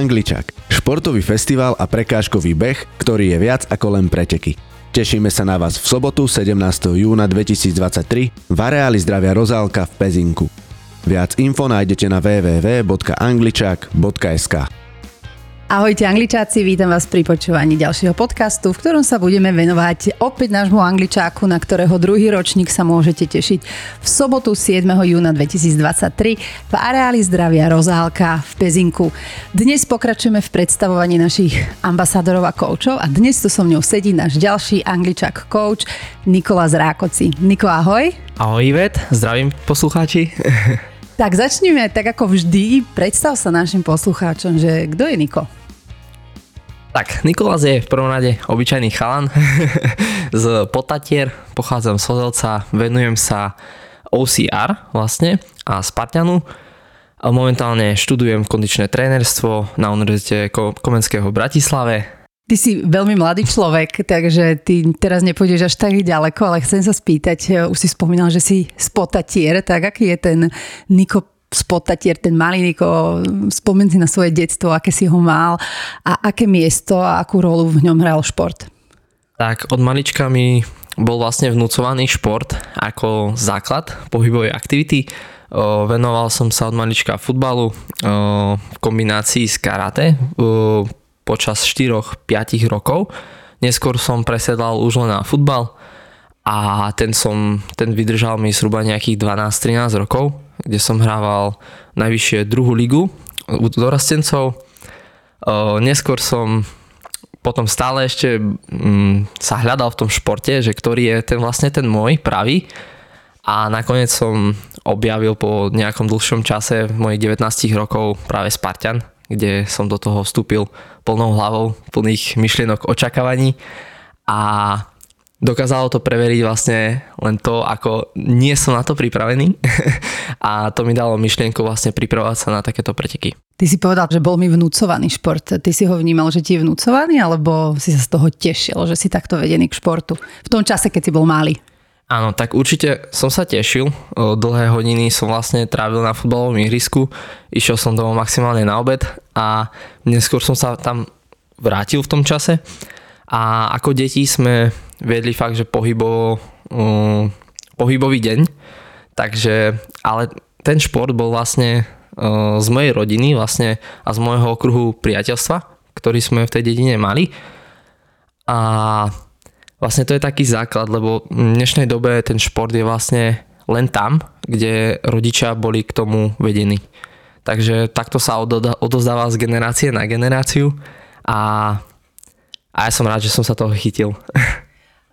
Angličak, športový festival a prekážkový beh, ktorý je viac ako len preteky. Tešíme sa na vás v sobotu 17. júna 2023 v areáli zdravia Rozálka v Pezinku. Viac info nájdete na www.angličak.sk. Ahojte angličáci, vítam vás pri počúvaní ďalšieho podcastu, v ktorom sa budeme venovať opäť nášmu angličáku, na ktorého druhý ročník sa môžete tešiť v sobotu 7. júna 2023 v areáli zdravia Rozálka v Pezinku. Dnes pokračujeme v predstavovaní našich ambasádorov a koučov a dnes tu so mnou sedí náš ďalší angličák coach Nikola Zrákoci. Niko, ahoj. Ahoj Ivet, zdravím poslucháči. Tak začneme tak ako vždy. Predstav sa našim poslucháčom, že kto je Niko? Tak, Nikolás je v prvom rade obyčajný chalan z Potatier, pochádzam z Sozelca, venujem sa OCR vlastne a Spartanu. Momentálne študujem kondičné trénerstvo na Univerzite Komenského v Bratislave. Ty si veľmi mladý človek, takže ty teraz nepôjdeš až tak ďaleko, ale chcem sa spýtať, už si spomínal, že si z Potatier, tak aký je ten Niko spotatier, ten Maliniko, spomen si na svoje detstvo, aké si ho mal a aké miesto a akú rolu v ňom hral šport? Tak od malička mi bol vlastne vnúcovaný šport ako základ pohybovej aktivity. Venoval som sa od malička futbalu v kombinácii s karate počas 4-5 rokov. Neskôr som presedlal už len na futbal a ten som, ten vydržal mi zhruba nejakých 12-13 rokov kde som hrával najvyššie druhú ligu u dorastencov. Neskôr som potom stále ešte mm, sa hľadal v tom športe, že ktorý je ten vlastne ten môj pravý a nakoniec som objavil po nejakom dlhšom čase mojich 19 rokov práve Spartan, kde som do toho vstúpil plnou hlavou, plných myšlienok, očakávaní a dokázalo to preveriť vlastne len to, ako nie som na to pripravený a to mi dalo myšlienku vlastne pripravovať sa na takéto preteky. Ty si povedal, že bol mi vnúcovaný šport. Ty si ho vnímal, že ti je vnúcovaný, alebo si sa z toho tešil, že si takto vedený k športu? V tom čase, keď si bol malý. Áno, tak určite som sa tešil. Dlhé hodiny som vlastne trávil na futbalovom ihrisku. Išiel som domov maximálne na obed a neskôr som sa tam vrátil v tom čase. A ako deti sme viedli fakt, že pohybovo, uh, pohybový deň. Takže, ale ten šport bol vlastne uh, z mojej rodiny vlastne a z môjho okruhu priateľstva, ktorý sme v tej dedine mali. A vlastne to je taký základ, lebo v dnešnej dobe ten šport je vlastne len tam, kde rodičia boli k tomu vedení. Takže takto sa odozdáva z generácie na generáciu a, a ja som rád, že som sa toho chytil.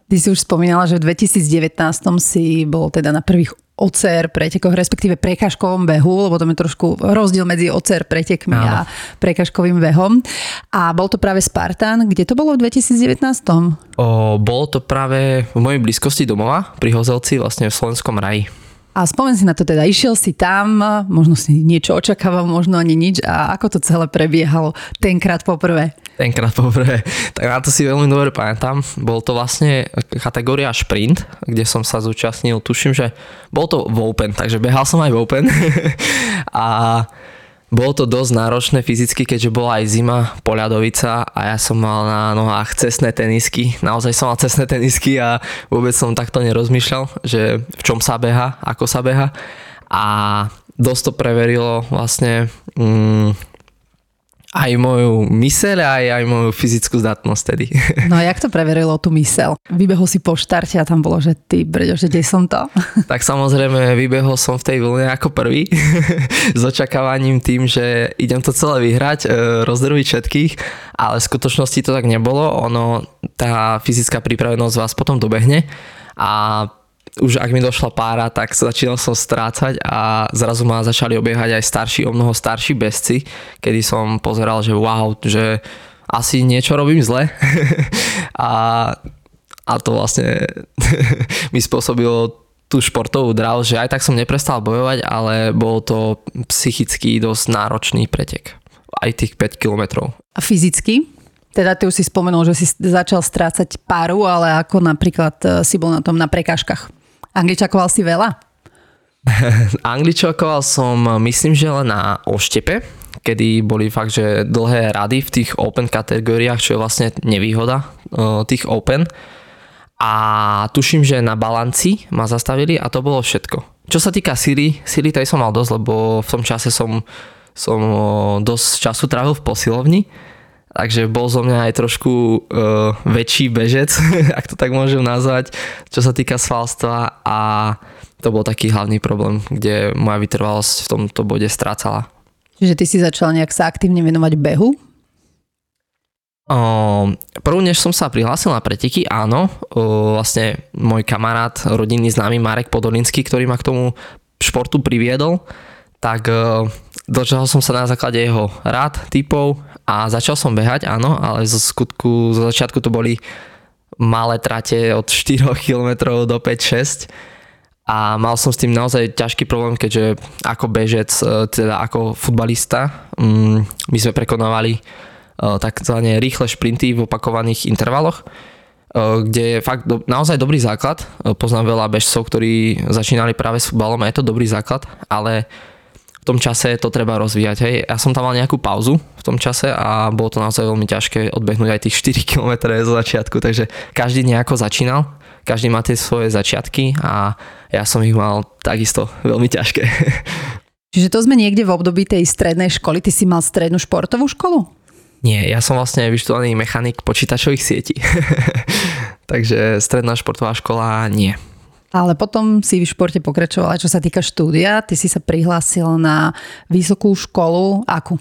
Ty si už spomínala, že v 2019 si bol teda na prvých OCR pretekoch, respektíve prekažkovom behu, lebo to je trošku rozdiel medzi OCR pretekmi Áno. a prekažkovým behom. A bol to práve Spartan. Kde to bolo v 2019? O, bolo to práve v mojej blízkosti domova, pri Hozelci, vlastne v Slovenskom raji. A spomen si na to teda, išiel si tam, možno si niečo očakával, možno ani nič. A ako to celé prebiehalo tenkrát poprvé? Tenkrát poprvé. Tak na to si veľmi dobre pamätám. Bol to vlastne kategória šprint, kde som sa zúčastnil, tuším, že bol to v Open, takže behal som aj v Open. a bolo to dosť náročné fyzicky, keďže bola aj zima, poľadovica a ja som mal na nohách cestné tenisky. Naozaj som mal cestné tenisky a vôbec som takto nerozmýšľal, že v čom sa beha, ako sa beha. A dosť to preverilo vlastne mm, aj moju myseľ, aj, aj moju fyzickú zdatnosť tedy. No a jak to preverilo tú mysel? Vybehol si po štarte a tam bolo, že ty brďo, že kde som to? Tak samozrejme vybehol som v tej vlne ako prvý s očakávaním tým, že idem to celé vyhrať, e, rozdrviť všetkých, ale v skutočnosti to tak nebolo. Ono, tá fyzická pripravenosť vás potom dobehne a už ak mi došla pára, tak začínal som strácať a zrazu ma začali obiehať aj starší, o mnoho starší bezci, kedy som pozeral, že wow, že asi niečo robím zle a, a to vlastne mi spôsobilo tú športovú drav, že aj tak som neprestal bojovať, ale bol to psychicky dosť náročný pretek. Aj tých 5 kilometrov. A fyzicky? Teda ty už si spomenul, že si začal strácať páru, ale ako napríklad eh, si bol na tom na prekážkach? Angličakoval si veľa? Angličakoval som, myslím, že len na oštepe, kedy boli fakt, že dlhé rady v tých open kategóriách, čo je vlastne nevýhoda tých open. A tuším, že na balanci ma zastavili a to bolo všetko. Čo sa týka síly, síly tej som mal dosť, lebo v tom čase som, som dosť času trávil v posilovni, takže bol zo mňa aj trošku uh, väčší bežec, ak to tak môžem nazvať, čo sa týka svalstva a to bol taký hlavný problém, kde moja vytrvalosť v tomto bode strácala. Čiže ty si začal nejak sa aktívne venovať behu? Prvú, než som sa prihlásil na preteky, áno, vlastne môj kamarát, rodinný známy Marek Podolinský, ktorý ma k tomu športu priviedol, tak držal som sa na základe jeho rád, typov a začal som behať, áno, ale zo skutku, zo začiatku to boli malé trate od 4 km do 5-6 a mal som s tým naozaj ťažký problém, keďže ako bežec, e, teda ako futbalista, mm, my sme prekonávali Eh, takzvané rýchle šprinty v opakovaných intervaloch, eh, kde je fakt do, naozaj dobrý základ. Poznám veľa bežcov, ktorí začínali práve s futbalom a je to dobrý základ, ale tom čase to treba rozvíjať. Hej. Ja som tam mal nejakú pauzu v tom čase a bolo to naozaj veľmi ťažké odbehnúť aj tých 4 km zo začiatku, takže každý nejako začínal, každý má tie svoje začiatky a ja som ich mal takisto veľmi ťažké. Čiže to sme niekde v období tej strednej školy. Ty si mal strednú športovú školu? Nie, ja som vlastne vyštudovaný mechanik počítačových sietí. Takže stredná športová škola nie. Ale potom si v športe pokračovala, čo sa týka štúdia. Ty si sa prihlásil na vysokú školu. Akú?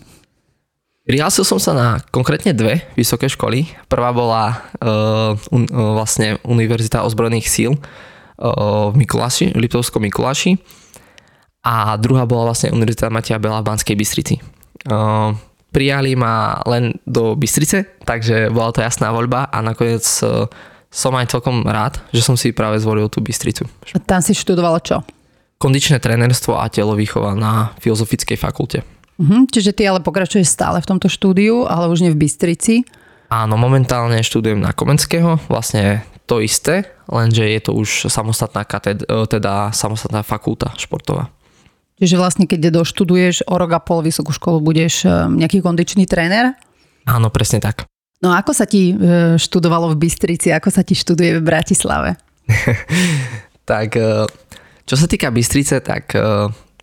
Prihlásil som sa na konkrétne dve vysoké školy. Prvá bola uh, un, uh, vlastne Univerzita ozbrojených síl uh, v Mikuláši, v Liptovskom Mikuláši. A druhá bola vlastne Univerzita Matia Bela v Banskej Bystrici. Uh, prijali ma len do Bystrice, takže bola to jasná voľba a nakoniec e, som aj celkom rád, že som si práve zvolil tú Bystricu. Tam si študovala čo? Kondičné trenerstvo a telovýchova na Filozofickej fakulte. Mhm, čiže ty ale pokračuješ stále v tomto štúdiu, ale už nie v Bystrici? Áno, momentálne študujem na Komenského, vlastne to isté, lenže je to už samostatná, kated- e, teda samostatná fakulta športová. Čiže vlastne, keď doštuduješ o rok a pol vysokú školu, budeš e, nejaký kondičný tréner? Áno, presne tak. No ako sa ti e, študovalo v Bystrici, ako sa ti študuje v Bratislave? tak e, čo sa týka Bystrice, tak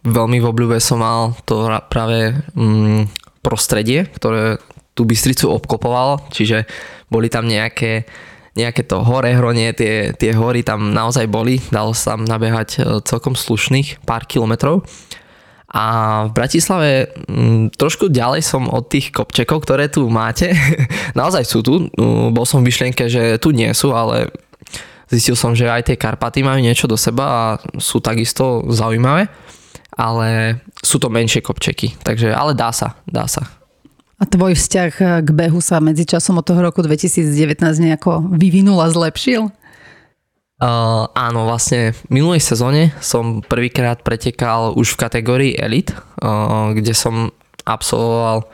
veľmi v obľúbe som mal to práve mm, prostredie, ktoré tú Bystricu obklopovalo, čiže boli tam nejaké nejaké to hore hronie, tie, tie hory tam naozaj boli, dalo sa tam nabehať e, celkom slušných pár kilometrov. A v Bratislave mm, trošku ďalej som od tých kopčekov, ktoré tu máte. naozaj sú tu, bol som v myšlienke, že tu nie sú, ale zistil som, že aj tie Karpaty majú niečo do seba a sú takisto zaujímavé, ale sú to menšie kopčeky, takže ale dá sa, dá sa. A tvoj vzťah k behu sa medzi časom od toho roku 2019 nejako vyvinul a zlepšil? Uh, áno, vlastne v minulej sezóne som prvýkrát pretekal už v kategórii Elite, uh, kde som absolvoval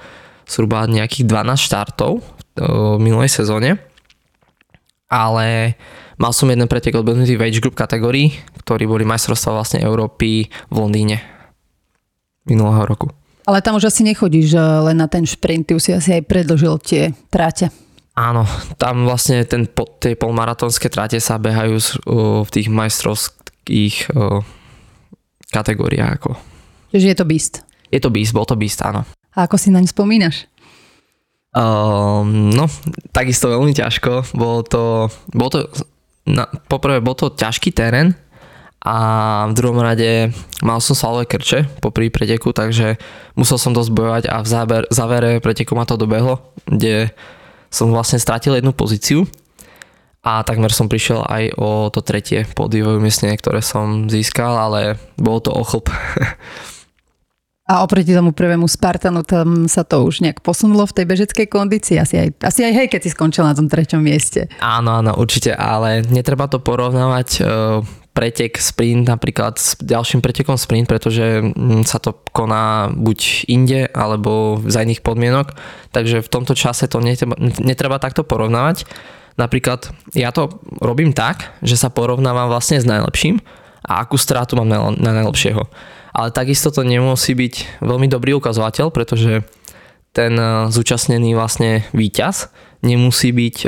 zhruba nejakých 12 štartov uh, v minulej sezóne. Ale mal som jeden pretek odbehnutý v age group kategórii, ktorí boli majstrovstvá vlastne Európy v Londýne minulého roku. Ale tam už asi nechodíš len na ten šprint, ty už si asi aj predlžil tie tráte. Áno, tam vlastne ten, tie polmaratónske tráte sa behajú v tých majstrovských kategóriách. Ako. Čiže je to beast? Je to beast, bol to beast, áno. A ako si naň spomínaš? Um, no, takisto veľmi ťažko. Bolo to, bolo to na, poprvé bol to ťažký terén, a v druhom rade mal som svalové krče po prvý preteku, takže musel som dosť bojovať a v záver, závere preteku ma to dobehlo, kde som vlastne stratil jednu pozíciu a takmer som prišiel aj o to tretie pódiové umiestnenie, ktoré som získal, ale bolo to ochlp. A oproti tomu prvému Spartanu, tam sa to už nejak posunulo v tej bežeckej kondícii? Asi aj, asi aj hej, keď si skončil na tom treťom mieste. Áno, áno, určite, ale netreba to porovnávať pretek sprint napríklad s ďalším pretekom sprint, pretože mm, sa to koná buď inde alebo za iných podmienok, takže v tomto čase to netreba, netreba takto porovnávať. Napríklad ja to robím tak, že sa porovnávam vlastne s najlepším a akú strátu mám na, na najlepšieho. Ale takisto to nemusí byť veľmi dobrý ukazovateľ, pretože ten e, zúčastnený vlastne víťaz nemusí byť e,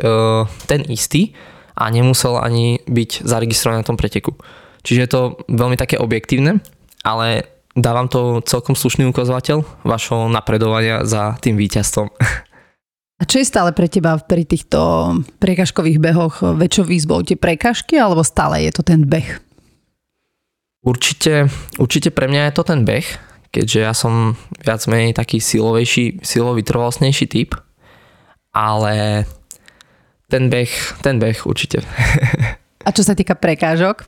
ten istý a nemusel ani byť zaregistrovaný na tom preteku. Čiže je to veľmi také objektívne, ale dávam to celkom slušný ukazovateľ vašho napredovania za tým víťazstvom. A čo je stále pre teba pri týchto prekažkových behoch väčšou výzvou? Tie prekažky alebo stále je to ten beh? Určite, určite pre mňa je to ten beh, keďže ja som viac menej taký silovejší, silový trvalostnejší typ, ale ten beh, ten beh určite. A čo sa týka prekážok?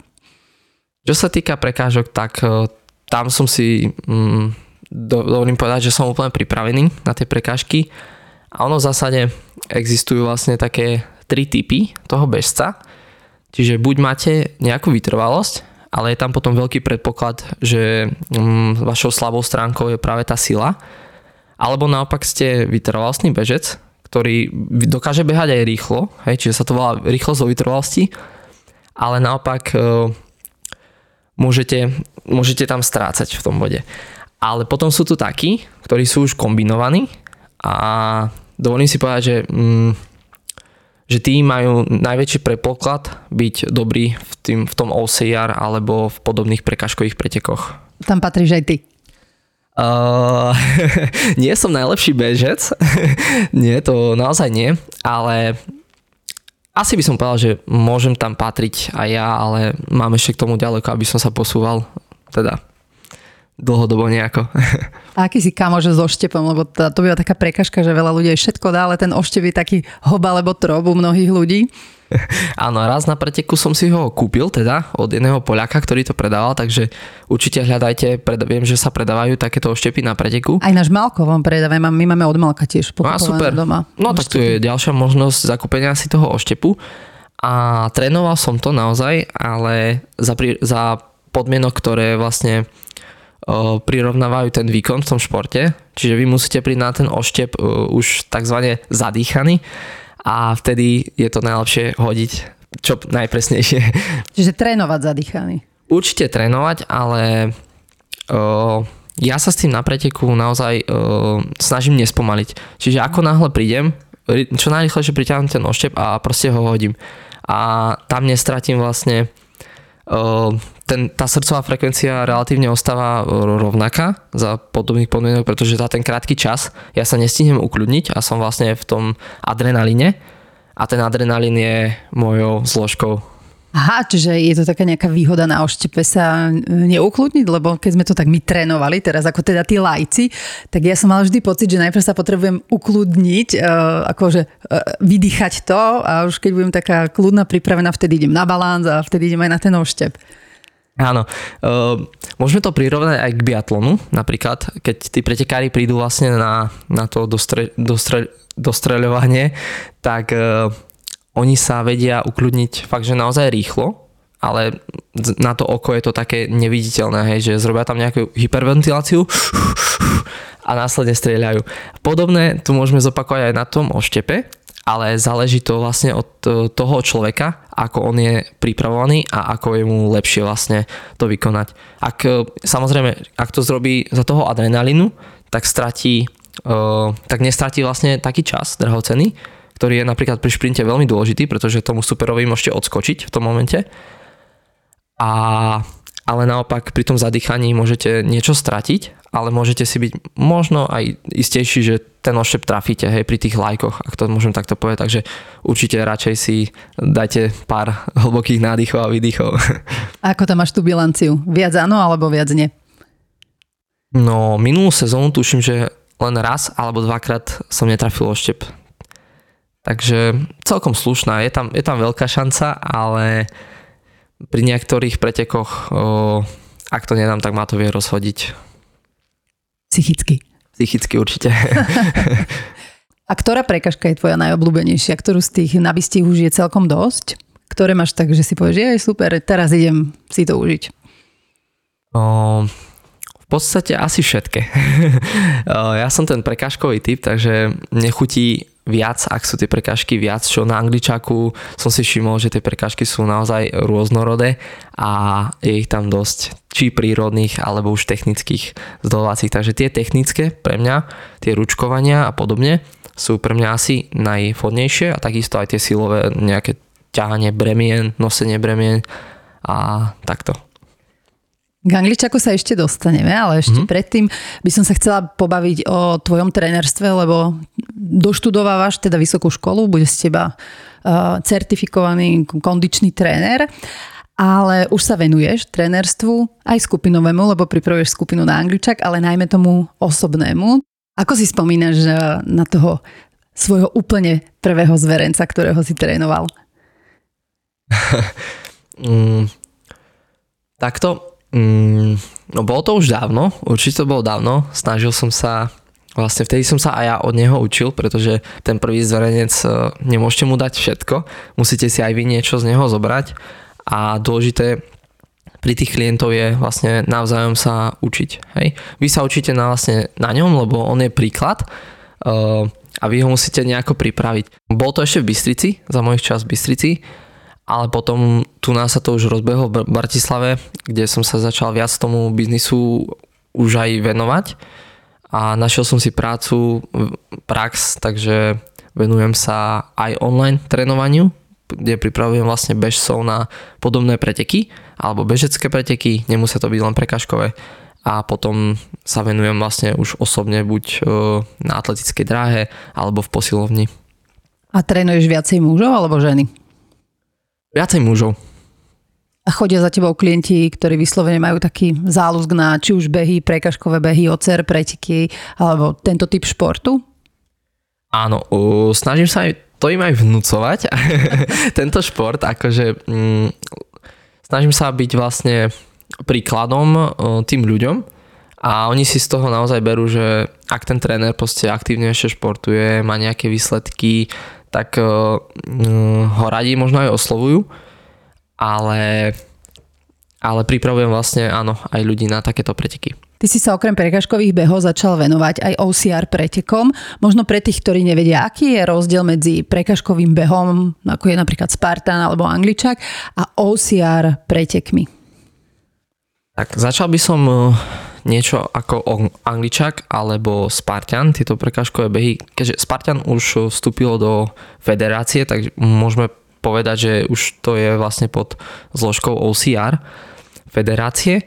Čo sa týka prekážok, tak e, tam som si, mm, dovolím povedať, že som úplne pripravený na tie prekážky a ono v zásade existujú vlastne také tri typy toho bežca. Čiže buď máte nejakú vytrvalosť, ale je tam potom veľký predpoklad, že mm, vašou slabou stránkou je práve tá sila. Alebo naopak ste vytrvalostný bežec, ktorý dokáže behať aj rýchlo, hej, čiže sa to volá rýchlosť vo vytrvalosti, ale naopak e, môžete, môžete tam strácať v tom bode. Ale potom sú tu takí, ktorí sú už kombinovaní a dovolím si povedať, že mm, že tí majú najväčší prepoklad byť dobrý v, tým, v tom OCR alebo v podobných prekažkových pretekoch. Tam patríš aj ty. Uh, nie som najlepší bežec, nie, to naozaj nie, ale asi by som povedal, že môžem tam patriť aj ja, ale mám ešte k tomu ďaleko, aby som sa posúval. Teda dlhodobo nejako. A aký si kamože so oštepom, lebo to, to býva taká prekažka, že veľa ľudí všetko dá, ale ten oštep je taký hob alebo trob u mnohých ľudí. Áno, raz na preteku som si ho kúpil teda od jedného Poliaka, ktorý to predával, takže určite hľadajte, pred, viem, že sa predávajú takéto oštepy na preteku. Aj náš Malko vám predáva, my máme od Malka tiež no, super. doma. No tak tu je ďalšia možnosť zakúpenia si toho oštepu a trénoval som to naozaj, ale za, za podmienok, ktoré vlastne prirovnávajú ten výkon v tom športe, čiže vy musíte prísť na ten oštep už tzv. zadýchaný a vtedy je to najlepšie hodiť čo najpresnejšie. Čiže trénovať zadýchaný. Určite trénovať, ale o, ja sa s tým na preteku naozaj o, snažím nespomaliť. Čiže ako náhle prídem, čo najrychlejšie priťahnem ten oštep a proste ho hodím. A tam nestratím vlastne ten, tá srdcová frekvencia relatívne ostáva rovnaká za podobných podmienok, pretože za ten krátky čas ja sa nestihnem ukľudniť a som vlastne v tom adrenalíne. A ten adrenalín je mojou zložkou. Aha, čiže je to taká nejaká výhoda na oštepe sa neukludniť, lebo keď sme to tak my trénovali, teraz ako teda tí lajci, tak ja som mal vždy pocit, že najprv sa potrebujem ukludniť, uh, akože uh, vydýchať to a už keď budem taká kľudná, pripravená, vtedy idem na balans a vtedy idem aj na ten oštep. Áno, uh, môžeme to prirovnať aj k biatlonu, napríklad, keď tí pretekári prídu vlastne na, na to dostre, dostre, dostreľovanie, tak uh, oni sa vedia ukľudniť fakt, že naozaj rýchlo, ale na to oko je to také neviditeľné, hej, že zrobia tam nejakú hyperventiláciu a následne strieľajú. Podobné tu môžeme zopakovať aj na tom oštepe, ale záleží to vlastne od e, toho človeka, ako on je pripravovaný a ako je mu lepšie vlastne to vykonať. Ak, e, samozrejme, ak to zrobí za toho adrenalínu, tak stratí, e, tak nestratí vlastne taký čas drahocený, ktorý je napríklad pri šprinte veľmi dôležitý, pretože tomu superovi môžete odskočiť v tom momente. A, ale naopak pri tom zadýchaní môžete niečo stratiť, ale môžete si byť možno aj istejší, že ten ošep trafíte hej, pri tých lajkoch, ak to môžem takto povedať. Takže určite radšej si dajte pár hlbokých nádychov a výdychov. Ako tam máš tú bilanciu? Viac áno alebo viac nie? No minulú sezónu tuším, že len raz alebo dvakrát som netrafil oštep. Takže celkom slušná, je tam, je tam veľká šanca, ale pri niektorých pretekoch, o, ak to nedám, tak ma to vie rozhodiť. Psychicky. Psychicky určite. A ktorá prekažka je tvoja najobľúbenejšia? Ktorú z tých nabistí už je celkom dosť? Ktoré máš tak, že si povieš, je super, teraz idem si to užiť? O, v podstate asi všetké. ja som ten prekážkový typ, takže nechutí viac, ak sú tie prekážky viac, čo na angličaku som si všimol, že tie prekážky sú naozaj rôznorodé a je ich tam dosť, či prírodných, alebo už technických zdolovacích. Takže tie technické pre mňa, tie ručkovania a podobne, sú pre mňa asi najvhodnejšie a takisto aj tie silové nejaké ťahanie bremien, nosenie bremien a takto. K angličaku sa ešte dostaneme, ale ešte mm-hmm. predtým by som sa chcela pobaviť o tvojom trenerstve, lebo doštudovávaš teda vysokú školu, bude z teba uh, certifikovaný kondičný tréner, ale už sa venuješ trénerstvu aj skupinovému, lebo pripravuješ skupinu na angličak, ale najmä tomu osobnému. Ako si spomínaš uh, na toho svojho úplne prvého zverenca, ktorého si trénoval? mm, takto Mm, no bolo to už dávno, určite to bolo dávno. Snažil som sa, vlastne vtedy som sa aj ja od neho učil, pretože ten prvý zverenec e, nemôžete mu dať všetko, musíte si aj vy niečo z neho zobrať a dôležité pri tých klientov je vlastne navzájom sa učiť. Hej? Vy sa učíte na, vlastne na ňom, lebo on je príklad uh, a vy ho musíte nejako pripraviť. Bol to ešte v Bystrici, za mojich čas v Bystrici ale potom tu nás sa to už rozbehlo v Bratislave, kde som sa začal viac tomu biznisu už aj venovať a našiel som si prácu, prax, takže venujem sa aj online trénovaniu, kde pripravujem vlastne bežcov na podobné preteky alebo bežecké preteky, nemusia to byť len prekažkové a potom sa venujem vlastne už osobne buď e, na atletickej dráhe alebo v posilovni. A trénuješ viacej mužov alebo ženy? Viacej mužov. A chodia za tebou klienti, ktorí vyslovene majú taký záľusk na či už behy, prekažkové behy, ocer, preteky, alebo tento typ športu? Áno, uh, snažím sa aj, to im aj vnúcovať, tento šport, akože mm, snažím sa byť vlastne príkladom uh, tým ľuďom a oni si z toho naozaj berú, že ak ten tréner proste aktívnejšie športuje, má nejaké výsledky, tak uh, ho radi možno aj oslovujú, ale, ale pripravujem vlastne áno, aj ľudí na takéto preteky. Ty si sa okrem prekažkových behov začal venovať aj OCR pretekom. Možno pre tých, ktorí nevedia, aký je rozdiel medzi prekažkovým behom, ako je napríklad Spartan alebo Angličak, a OCR pretekmi. Tak začal by som niečo ako Angličak alebo Spartan, tieto prekážkové behy. Keďže Spartan už vstúpilo do federácie, tak môžeme povedať, že už to je vlastne pod zložkou OCR federácie,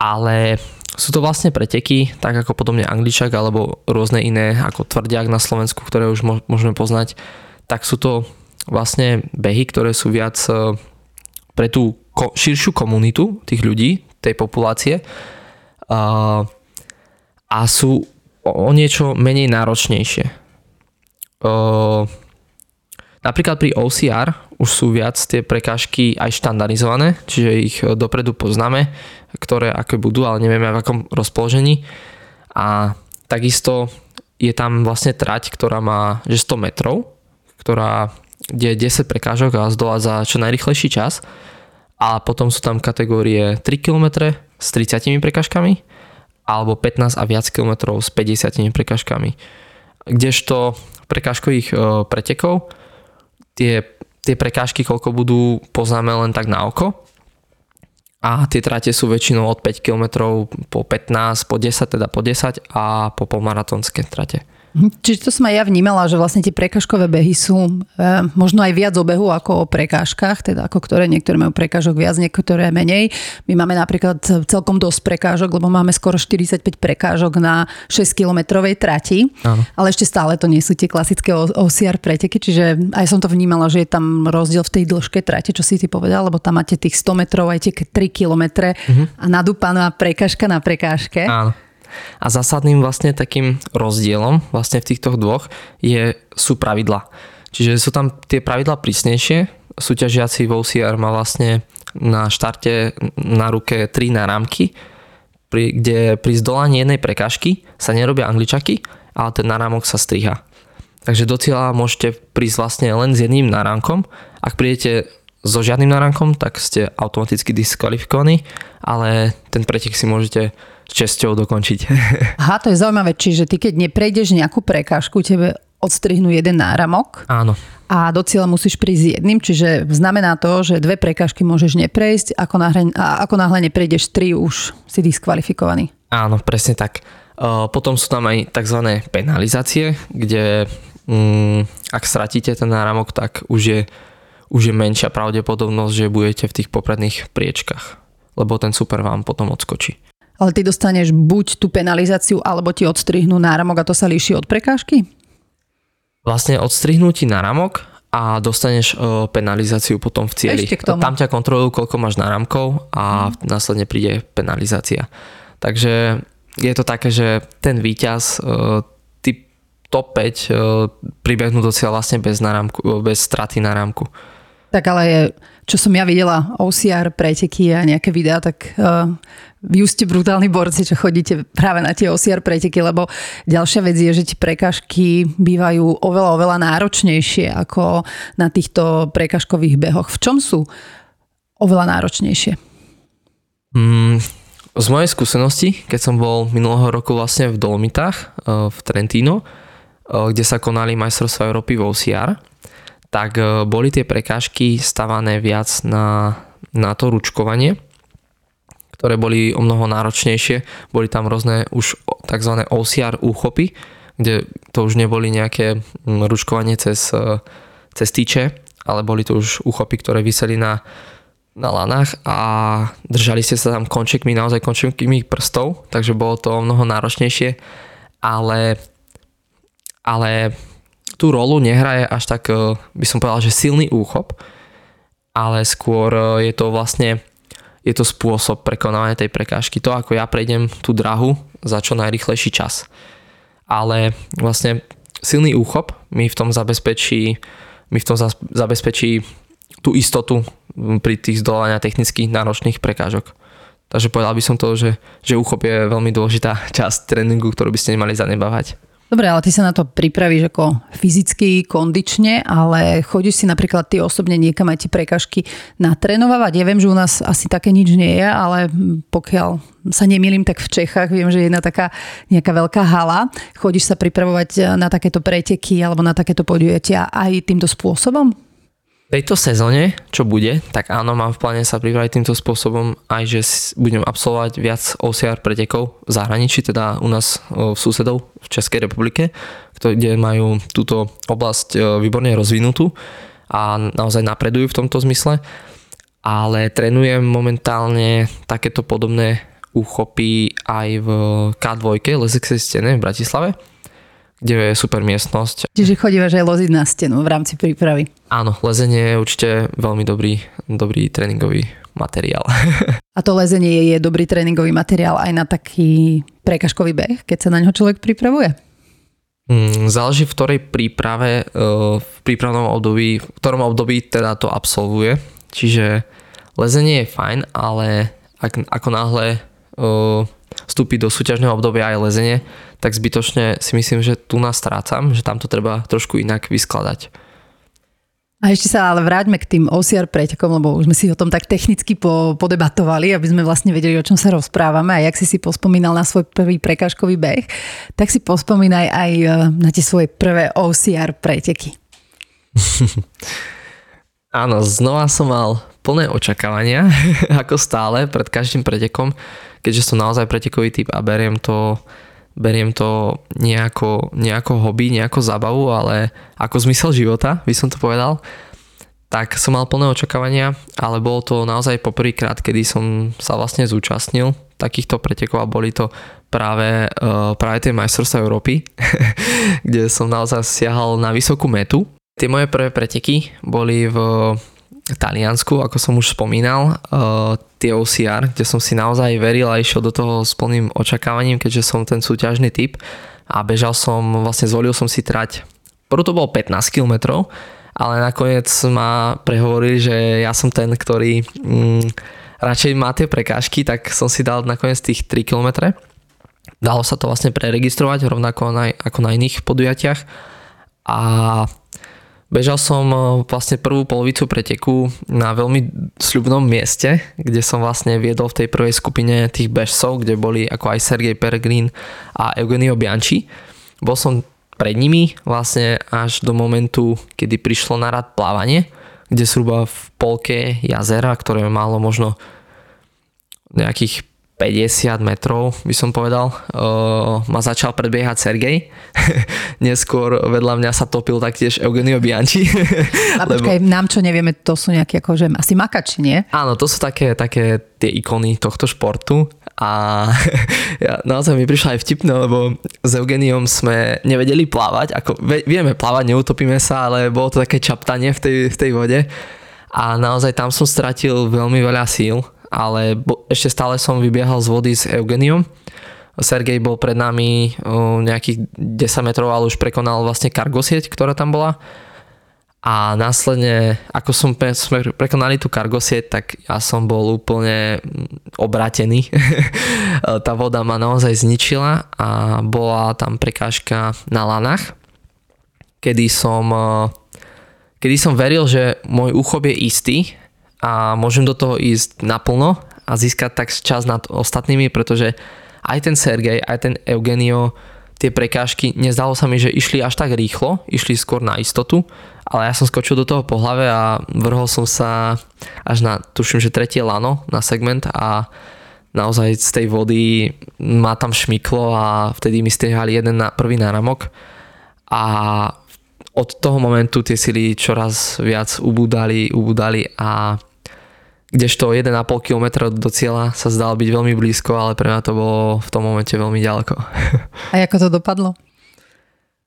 ale sú to vlastne preteky, tak ako podobne Angličak alebo rôzne iné ako tvrdiak na Slovensku, ktoré už môžeme poznať, tak sú to vlastne behy, ktoré sú viac e, pre tú širšiu komunitu tých ľudí, tej populácie a, sú o niečo menej náročnejšie. Napríklad pri OCR už sú viac tie prekážky aj štandardizované, čiže ich dopredu poznáme, ktoré aké budú, ale nevieme v akom rozpoložení. A takisto je tam vlastne trať, ktorá má že 100 metrov, ktorá je 10 prekážok a zdola za čo najrychlejší čas. A potom sú tam kategórie 3 km s 30 prekažkami alebo 15 a viac kilometrov s 50 prekažkami. Kdežto prekážkových e, pretekov tie, tie prekážky, koľko budú, poznáme len tak na oko. A tie trate sú väčšinou od 5 km po 15, po 10, teda po 10 a po polmaratónske trate. Mhm. Čiže to som aj ja vnímala, že vlastne tie prekažkové behy sú e, možno aj viac obehu ako o prekážkach, teda ako ktoré niektoré majú prekážok viac, niektoré menej. My máme napríklad celkom dosť prekážok, lebo máme skoro 45 prekážok na 6-kilometrovej trati, Áno. ale ešte stále to nie sú tie klasické OCR preteky, čiže aj som to vnímala, že je tam rozdiel v tej dĺžke trate, čo si ty povedal, lebo tam máte tých 100 metrov aj tie 3 kilometre uh-huh. a nadúpaná prekážka na prekážke. Áno. A zásadným vlastne takým rozdielom vlastne v týchto dvoch je, sú pravidla. Čiže sú tam tie pravidla prísnejšie. Súťažiaci v OCR má vlastne na štarte na ruke tri náramky, pri, kde pri zdolaní jednej prekážky sa nerobia angličaky, ale ten náramok sa striha. Takže do cieľa môžete prísť vlastne len s jedným náramkom. Ak prídete so žiadnym náramkom, tak ste automaticky diskvalifikovaní, ale ten pretek si môžete s česťou dokončiť. Aha, to je zaujímavé. Čiže ty keď neprejdeš nejakú prekážku, tebe odstrihnú jeden náramok. Áno. A do cieľa musíš prísť jedným, čiže znamená to, že dve prekážky môžeš neprejsť, ako náhle, a ako náhle neprejdeš tri, už si diskvalifikovaný. Áno, presne tak. Potom sú tam aj tzv. penalizácie, kde mm, ak stratíte ten náramok, tak už je, už je menšia pravdepodobnosť, že budete v tých popredných priečkach, lebo ten super vám potom odskočí. Ale ty dostaneš buď tú penalizáciu, alebo ti odstrihnú náramok a to sa líši od prekážky? Vlastne odstrihnú ti náramok a dostaneš uh, penalizáciu potom v cieli. Ešte k tomu. Tam ťa kontrolujú, koľko máš náramkov a mm. následne príde penalizácia. Takže je to také, že ten výťaz, uh, ty top 5 uh, pribehnú do cieľa vlastne bez, náramku, bez straty náramku. Tak ale čo som ja videla, OCR, preteky a nejaké videá, tak uh, vy už ste brutálni borci, čo chodíte práve na tie OCR preteky, lebo ďalšia vec je, že tie prekažky bývajú oveľa, oveľa náročnejšie ako na týchto prekažkových behoch. V čom sú oveľa náročnejšie? Mm, z mojej skúsenosti, keď som bol minulého roku vlastne v Dolomitách, v Trentino, kde sa konali majstrovstvá Európy v OCR, tak e, boli tie prekážky stavané viac na, na to ručkovanie, ktoré boli o mnoho náročnejšie. Boli tam rôzne už tzv. OCR úchopy, kde to už neboli nejaké ručkovanie cez, e, cez tyče, ale boli to už úchopy, ktoré vyseli na, na lanách a držali ste sa tam končekmi, naozaj končekmi prstov, takže bolo to o mnoho náročnejšie, ale, ale tú rolu nehraje až tak, e, by som povedal, že silný úchop, ale skôr e, je to vlastne je to spôsob prekonávania tej prekážky. To, ako ja prejdem tú drahu za čo najrychlejší čas. Ale vlastne silný úchop mi v tom zabezpečí, mi v tom zabezpečí tú istotu pri tých zdolania technických náročných prekážok. Takže povedal by som to, že, že úchop je veľmi dôležitá časť tréningu, ktorú by ste nemali zanebávať. Dobre, ale ty sa na to pripravíš ako fyzicky, kondične, ale chodíš si napríklad ty osobne niekam aj tie prekažky natrénovať. Ja viem, že u nás asi také nič nie je, ale pokiaľ sa nemýlim, tak v Čechách viem, že je jedna taká nejaká veľká hala. Chodíš sa pripravovať na takéto preteky alebo na takéto podujatia aj týmto spôsobom? Tejto sezóne, čo bude, tak áno, mám v pláne sa pripraviť týmto spôsobom aj, že budem absolvovať viac OCR pretekov v zahraničí, teda u nás v susedov v Českej republike, kde majú túto oblasť výborne rozvinutú a naozaj napredujú v tomto zmysle. Ale trénujem momentálne takéto podobné úchopy aj v K2, Lezekej stene v Bratislave kde je super miestnosť. Čiže chodívaš aj loziť na stenu v rámci prípravy. Áno, lezenie je určite veľmi dobrý, dobrý tréningový materiál. A to lezenie je dobrý tréningový materiál aj na taký prekažkový beh, keď sa na ňo človek pripravuje? Mm, záleží v ktorej príprave, e, v prípravnom období, v ktorom období teda to absolvuje. Čiže lezenie je fajn, ale ak, ako náhle vstúpiť do súťažného obdobia aj lezenie, tak zbytočne si myslím, že tu nás strácam, že tam to treba trošku inak vyskladať. A ešte sa ale vráťme k tým OCR pretekom, lebo už sme si o tom tak technicky po, podebatovali, aby sme vlastne vedeli, o čom sa rozprávame a jak si si pospomínal na svoj prvý prekážkový beh, tak si pospomínaj aj e, na tie svoje prvé OCR preteky. Áno, znova som mal plné očakávania, ako stále pred každým pretekom keďže som naozaj pretekový typ a beriem to, beriem to nejako, nejako hobby, nejako zabavu, ale ako zmysel života, by som to povedal, tak som mal plné očakávania, ale bolo to naozaj poprvýkrát, kedy som sa vlastne zúčastnil takýchto pretekov a boli to práve, uh, práve tie majstrovstvá Európy, kde som naozaj siahal na vysokú metu. Tie moje prvé preteky boli v Taliansku, ako som už spomínal, uh, tie OCR, kde som si naozaj veril a išiel do toho s plným očakávaním, keďže som ten súťažný typ a bežal som, vlastne zvolil som si trať. Prvo to bolo 15 km, ale nakoniec ma prehovorili, že ja som ten, ktorý mm, radšej má tie prekážky, tak som si dal nakoniec tých 3 km. Dalo sa to vlastne preregistrovať rovnako na, ako na iných podujatiach a Bežal som eh, vlastne prvú polovicu preteku na veľmi sľubnom mieste, kde som vlastne viedol v tej prvej skupine tých bežcov, kde boli ako aj Sergej Peregrin a Eugenio Bianchi. Bol som pred nimi vlastne až do momentu, kedy prišlo na rad plávanie, kde zhruba v polke jazera, ktoré malo možno nejakých 50 metrov, by som povedal, uh, ma začal predbiehať Sergej. Neskôr vedľa mňa sa topil taktiež Eugenio Bianchi. A počkaj, lebo... nám čo nevieme, to sú nejaké akože asi makači, nie? Áno, to sú také, také tie ikony tohto športu a ja, naozaj mi prišla aj vtipné, lebo s Eugeniom sme nevedeli plávať, ako vieme plávať, neutopíme sa, ale bolo to také čaptanie v tej, v tej vode a naozaj tam som stratil veľmi veľa síl ale ešte stále som vybiehal z vody s Eugeniom. Sergej bol pred nami nejakých 10 metrov, ale už prekonal vlastne kargosieť, ktorá tam bola. A následne, ako som sme prekonali tú kargosieť, tak ja som bol úplne obratený. Tá voda ma naozaj zničila a bola tam prekážka na lanách, kedy som, kedy som veril, že môj úchop je istý a môžem do toho ísť naplno a získať tak čas nad ostatnými, pretože aj ten Sergej, aj ten Eugenio, tie prekážky, nezdalo sa mi, že išli až tak rýchlo, išli skôr na istotu, ale ja som skočil do toho po hlave a vrhol som sa až na, tuším, že tretie lano na segment a naozaj z tej vody ma tam šmyklo a vtedy mi striehali jeden na, prvý náramok. A od toho momentu tie sily čoraz viac ubúdali, ubúdali a kdežto 1,5 km do cieľa sa zdal byť veľmi blízko, ale pre mňa to bolo v tom momente veľmi ďaleko. A ako to dopadlo?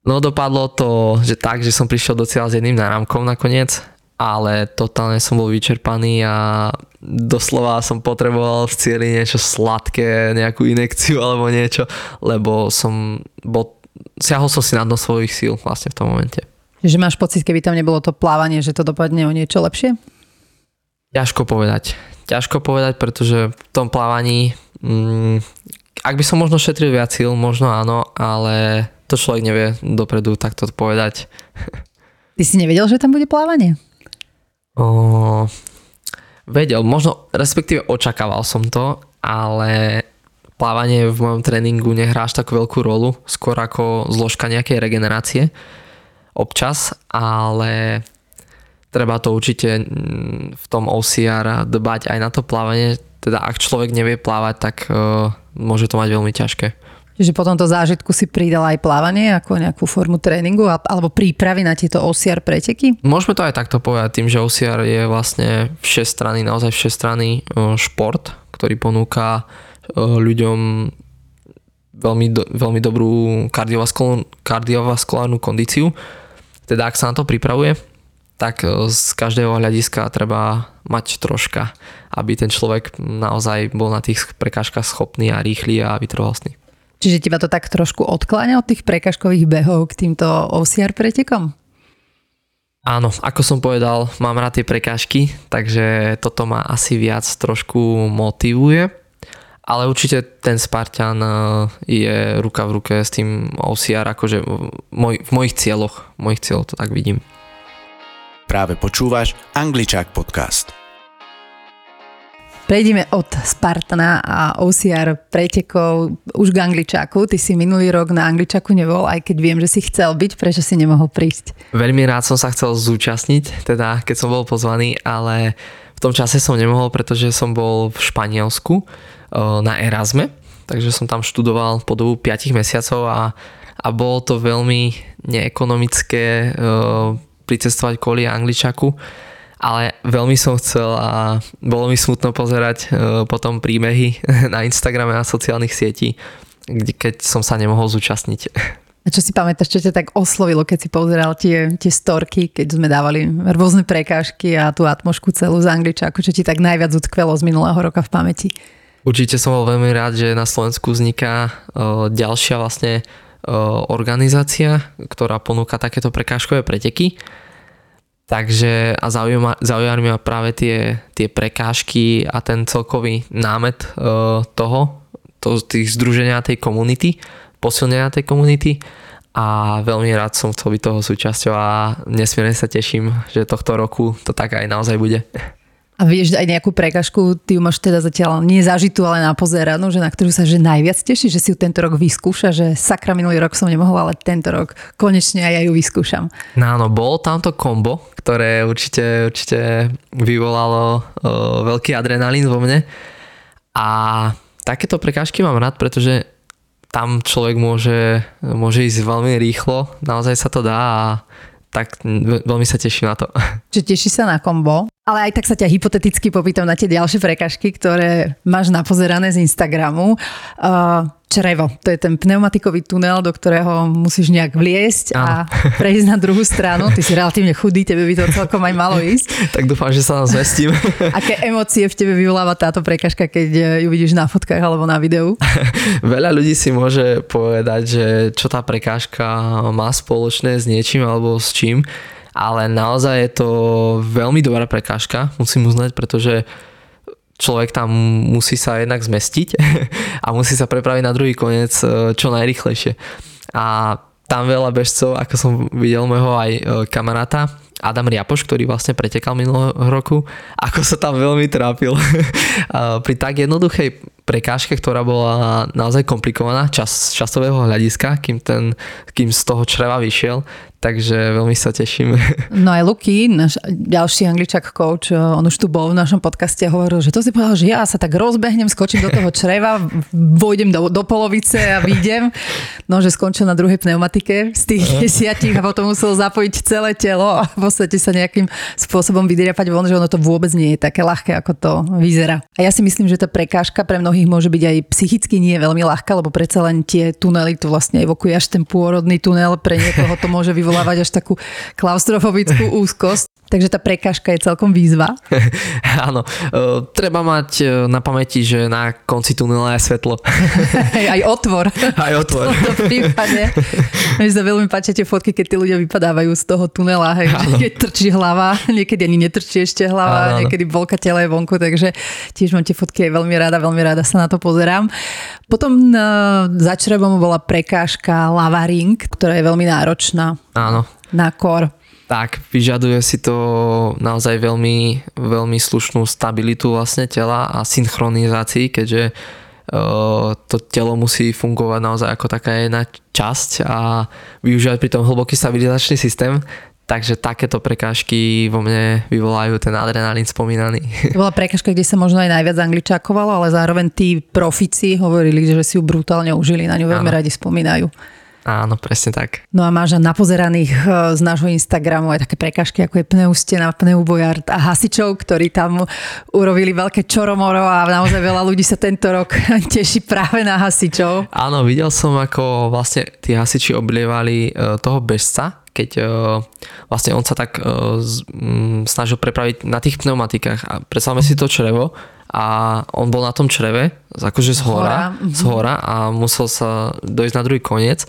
No dopadlo to, že tak, že som prišiel do cieľa s jedným náramkom nakoniec, ale totálne som bol vyčerpaný a doslova som potreboval v cieli niečo sladké, nejakú inekciu alebo niečo, lebo som bol, siahol som si na dno svojich síl vlastne v tom momente. Že máš pocit, keby tam nebolo to plávanie, že to dopadne o niečo lepšie? Ťažko povedať. Ťažko povedať, pretože v tom plávaní, mm, ak by som možno šetril viac síl, možno áno, ale to človek nevie dopredu takto povedať. Ty si nevedel, že tam bude plávanie? O, vedel, možno, respektíve očakával som to, ale plávanie v mojom tréningu nehrá až takú veľkú rolu, skôr ako zložka nejakej regenerácie občas, ale treba to určite mm, v tom OCR dbať aj na to plávanie. Teda ak človek nevie plávať, tak uh, môže to mať veľmi ťažké. Čiže po tomto zážitku si pridal aj plávanie ako nejakú formu tréningu alebo prípravy na tieto OCR preteky? Môžeme to aj takto povedať, tým, že OCR je vlastne všestranný, naozaj všestranný uh, šport, ktorý ponúka uh, ľuďom veľmi, do, veľmi dobrú kardiovaskulárnu kondíciu. Teda ak sa na to pripravuje, tak e, z každého hľadiska treba mať troška, aby ten človek naozaj bol na tých prekážkach schopný a rýchly a vytrvalostný. Čiže teba to tak trošku odkláňa od tých prekážkových behov k týmto OCR pretekom? Áno, ako som povedal, mám rád tie prekážky, takže toto ma asi viac trošku motivuje. Ale určite ten Spartan e, je ruka v ruke s tým OCR, akože v, moj, v mojich cieľoch, v mojich cieľoch to tak vidím. Práve počúvaš Angličák podcast. Prejdeme od Spartana a OCR pretekov už k Angličáku. Ty si minulý rok na Angličaku nebol, aj keď viem, že si chcel byť, prečo si nemohol prísť? Veľmi rád som sa chcel zúčastniť, teda keď som bol pozvaný, ale v tom čase som nemohol, pretože som bol v Španielsku na Erasme, takže som tam študoval po dobu 5 mesiacov a, a bolo to veľmi neekonomické pricestovať kvôli Angličaku, ale veľmi som chcel a bolo mi smutno pozerať e, potom príbehy na Instagrame a sociálnych sietí, keď som sa nemohol zúčastniť. A čo si pamätáš, čo ťa tak oslovilo, keď si pozeral tie, tie storky, keď sme dávali rôzne prekážky a tú atmošku celú z Angličaku, čo ti tak najviac utkvelo z minulého roka v pamäti? Určite som bol veľmi rád, že na Slovensku vzniká e, ďalšia vlastne organizácia, ktorá ponúka takéto prekážkové preteky. Takže a zaujíma, zaujímajú ma práve tie, tie prekážky a ten celkový námet uh, toho, to, tých združenia tej komunity, posilnenia tej komunity a veľmi rád som chcel byť toho súčasťou a nesmierne sa teším, že tohto roku to tak aj naozaj bude. A vieš aj nejakú prekažku, ty ju máš teda zatiaľ nie zažitú, ale napozeranú, že na ktorú sa že najviac teší, že si ju tento rok vyskúša, že sakra minulý rok som nemohla, ale tento rok konečne aj ja ju vyskúšam. No áno, bolo tamto kombo, ktoré určite, určite vyvolalo uh, veľký adrenalín vo mne. A takéto prekážky mám rád, pretože tam človek môže, môže ísť veľmi rýchlo, naozaj sa to dá a tak veľmi sa teším na to. Čiže teší sa na kombo, ale aj tak sa ťa hypoteticky popýtam na tie ďalšie prekažky, ktoré máš napozerané z Instagramu. Uh, črevo. To je ten pneumatikový tunel, do ktorého musíš nejak vliesť a prejsť na druhú stranu. Ty si relatívne chudý, tebe by to celkom aj malo ísť. tak dúfam, že sa nám zmestím. Aké emócie v tebe vyvoláva táto prekažka, keď ju vidíš na fotkách alebo na videu? Veľa ľudí si môže povedať, že čo tá prekážka má spoločné s niečím alebo s čím, ale naozaj je to veľmi dobrá prekážka, musím uznať, pretože človek tam musí sa jednak zmestiť a musí sa prepraviť na druhý koniec e, čo najrychlejšie. A tam veľa bežcov, ako som videl môjho aj e, kamaráta, Adam Riapoš, ktorý vlastne pretekal minulého roku, ako sa tam veľmi trápil. Pri tak jednoduchej prekážke, ktorá bola naozaj komplikovaná čas, časového hľadiska, kým, ten, kým z toho čreva vyšiel, takže veľmi sa teším. No aj Luky, náš ďalší angličak coach, on už tu bol v našom podcaste a hovoril, že to si povedal, že ja sa tak rozbehnem, skočím do toho čreva, vojdem do, do polovice a vyjdem. No, že skončil na druhej pneumatike z tých desiatich a potom musel zapojiť celé telo a v podstate sa nejakým spôsobom vydriapať von, že ono to vôbec nie je také ľahké, ako to vyzerá. A ja si myslím, že tá prekážka pre mnohých môže byť aj psychicky nie veľmi ľahká, lebo predsa len tie tunely, tu vlastne evokuje až ten pôrodný tunel, pre niekoho to môže vyvolávať až takú klaustrofobickú úzkosť. Takže tá prekážka je celkom výzva. Áno, uh, treba mať uh, na pamäti, že na konci tunela je svetlo. aj otvor. Aj otvor. V tomto prípade. Mne sa veľmi páčia tie fotky, keď tí ľudia vypadávajú z toho tunela, hej, keď trčí hlava, niekedy ani netrčí ešte hlava, áno, niekedy bolka tela je vonku, takže tiež mám tie fotky aj veľmi rada, veľmi rada sa na to pozerám. Potom uh, za črebom bola prekážka lavaring, ktorá je veľmi náročná. Áno. Na kor. Tak, vyžaduje si to naozaj veľmi, veľmi slušnú stabilitu vlastne tela a synchronizácii, keďže uh, to telo musí fungovať naozaj ako taká jedna časť a využívať pri tom hlboký stabilizačný systém. Takže takéto prekážky vo mne vyvolajú ten adrenalín spomínaný. To bola prekážka, kde sa možno aj najviac angličákovalo, ale zároveň tí profici hovorili, že si ju brutálne užili, na ňu veľmi radi spomínajú. Áno, presne tak. No a máš napozeraných e, z nášho Instagramu aj také prekažky, ako je pneustena, pneubojard a hasičov, ktorí tam urobili veľké čoromoro a naozaj veľa ľudí sa tento rok teší práve na hasičov. Áno, videl som, ako vlastne tí hasiči oblievali e, toho bežca, keď e, vlastne on sa tak snažil prepraviť na tých pneumatikách a predstavme si to črevo a on bol na tom čreve, akože z hora, z hora a musel sa dojsť na druhý koniec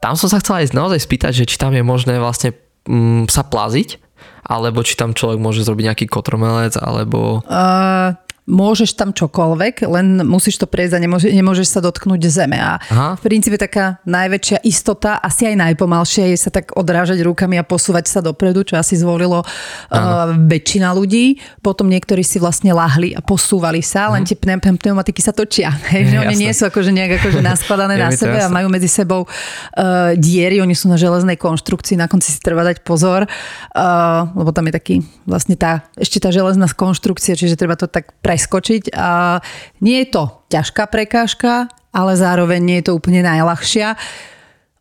tam som sa chcel aj naozaj spýtať, že či tam je možné vlastne mm, sa plaziť, alebo či tam človek môže zrobiť nejaký kotromelec, alebo... Uh, môžeš tam čokoľvek, len musíš to prejsť a nemôže, nemôžeš sa dotknúť zeme. A Aha. v princípe taká najväčšia istota, asi aj najpomalšia, je sa tak odrážať rukami a posúvať sa dopredu, čo asi zvolilo uh, väčšina ľudí. Potom niektorí si vlastne lahli a posúvali sa, len mhm. tie pneumatiky sa točia. Hej, že oni nie sú akože nejak akože naskladané na sebe a majú medzi sebou uh, diery, oni sú na železnej konštrukcii, na konci si treba dať pozor, uh, lebo tam je taký vlastne tá, ešte tá železná konštrukcia, čiže treba to tak preskočiť. A nie je to ťažká prekážka, ale zároveň nie je to úplne najľahšia.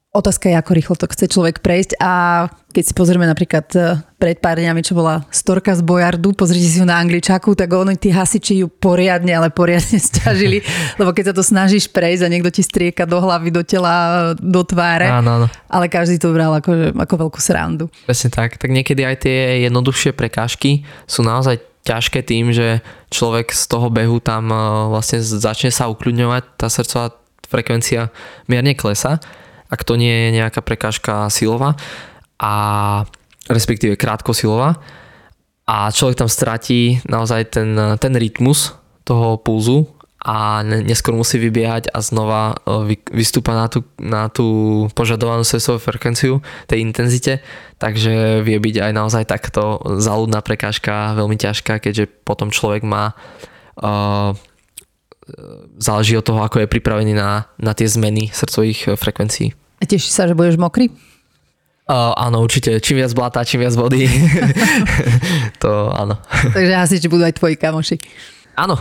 Otázka je, ako rýchlo to chce človek prejsť a keď si pozrieme napríklad e, pred pár dňami, čo bola storka z Bojardu, pozrite si ju na angličaku, tak oni tí hasiči ju poriadne, ale poriadne stiažili, lebo keď sa to snažíš prejsť a niekto ti strieka do hlavy, do tela, do tváre, áno, áno. ale každý to bral ako, ako veľkú srandu. Presne tak, tak niekedy aj tie jednoduchšie prekážky sú naozaj ťažké tým, že človek z toho behu tam e, vlastne začne sa ukľudňovať, tá srdcová frekvencia mierne klesa, ak to nie je nejaká prekážka silová a respektíve krátkosilová a človek tam stratí naozaj ten, ten rytmus toho pulzu a neskôr musí vybiehať a znova vystúpa na tú, na tú požadovanú srdcovú frekvenciu, tej intenzite, takže vie byť aj naozaj takto záľudná prekážka veľmi ťažká, keďže potom človek má uh, záleží od toho, ako je pripravený na, na tie zmeny srdcových frekvencií. A teší sa, že budeš mokrý? Uh, áno, určite. Čím viac blata, čím viac vody. to áno. Takže asi, že budú aj tvoji kamoši. Áno.